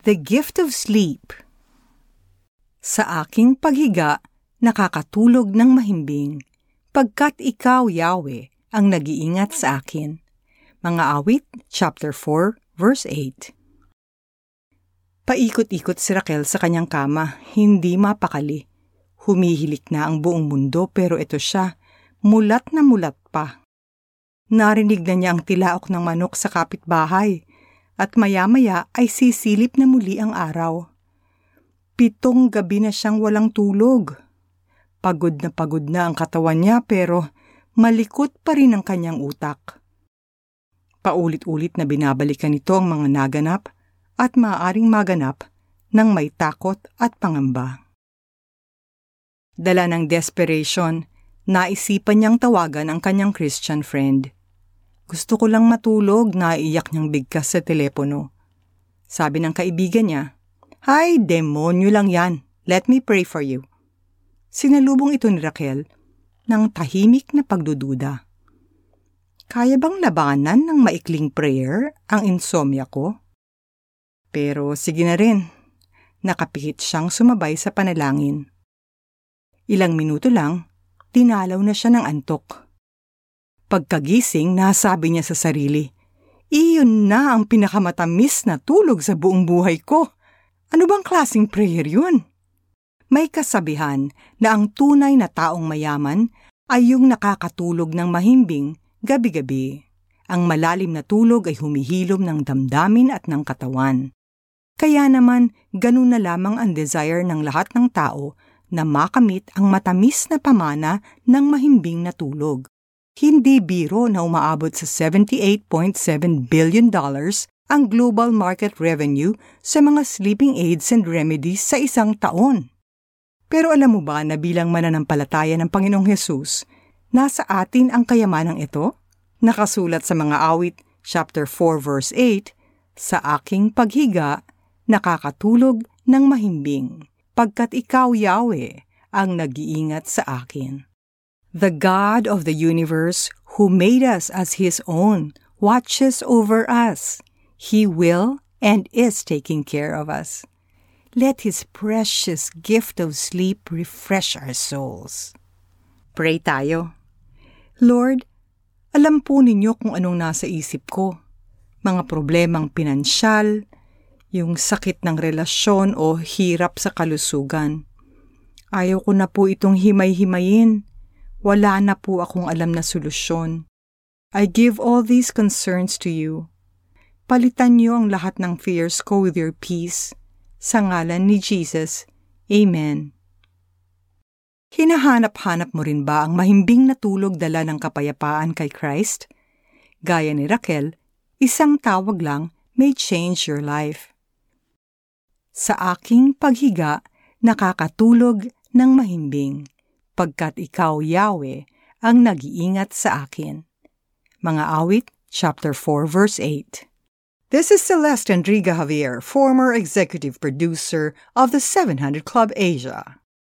The Gift of Sleep Sa aking paghiga, nakakatulog ng mahimbing, pagkat ikaw, Yahweh, ang nag-iingat sa akin. Mga awit, chapter 4, verse 8 Paikot-ikot si Raquel sa kanyang kama, hindi mapakali. Humihilik na ang buong mundo pero ito siya, mulat na mulat pa. Narinig na niya ang tilaok ng manok sa kapitbahay at maya-maya ay sisilip na muli ang araw. Pitong gabi na siyang walang tulog. Pagod na pagod na ang katawan niya pero malikot pa rin ang kanyang utak. Paulit-ulit na binabalikan nito ang mga naganap at maaaring maganap ng may takot at pangamba. Dala ng desperation, naisipan niyang tawagan ang kanyang Christian friend. Gusto ko lang matulog, naiyak niyang bigkas sa telepono. Sabi ng kaibigan niya, Hay, demonyo lang yan. Let me pray for you. Sinalubong ito ni Raquel ng tahimik na pagdududa. Kaya bang labanan ng maikling prayer ang insomnia ko? Pero sige na rin, nakapihit siyang sumabay sa panalangin. Ilang minuto lang, tinalaw na siya ng antok. Pagkagising, nasabi niya sa sarili, Iyon na ang pinakamatamis na tulog sa buong buhay ko. Ano bang klasing prayer yun? May kasabihan na ang tunay na taong mayaman ay yung nakakatulog ng mahimbing gabi-gabi. Ang malalim na tulog ay humihilom ng damdamin at ng katawan. Kaya naman, ganun na lamang ang desire ng lahat ng tao na makamit ang matamis na pamana ng mahimbing na tulog. Hindi biro na umaabot sa 78.7 billion dollars ang global market revenue sa mga sleeping aids and remedies sa isang taon. Pero alam mo ba na bilang mananampalataya ng Panginoong Hesus, nasa atin ang kayamanang ito? Nakasulat sa mga awit, chapter 4 verse 8, Sa aking paghiga, nakakatulog ng mahimbing, pagkat ikaw, Yahweh, ang nag-iingat sa akin. The God of the universe, who made us as His own, watches over us. He will and is taking care of us. Let His precious gift of sleep refresh our souls. Pray tayo. Lord, alam po ninyo kung anong nasa isip ko. Mga problemang pinansyal, yung sakit ng relasyon o hirap sa kalusugan. Ayaw ko na po itong himay-himayin wala na po akong alam na solusyon. I give all these concerns to you. Palitan niyo ang lahat ng fears ko with your peace. Sa ngalan ni Jesus. Amen. Hinahanap-hanap mo rin ba ang mahimbing na tulog dala ng kapayapaan kay Christ? Gaya ni Raquel, isang tawag lang may change your life. Sa aking paghiga, nakakatulog ng mahimbing pagkat ikaw, Yahweh, ang nag-iingat sa akin. Mga awit, chapter 4, verse 8. This is Celeste Enriga Javier, former executive producer of the 700 Club Asia.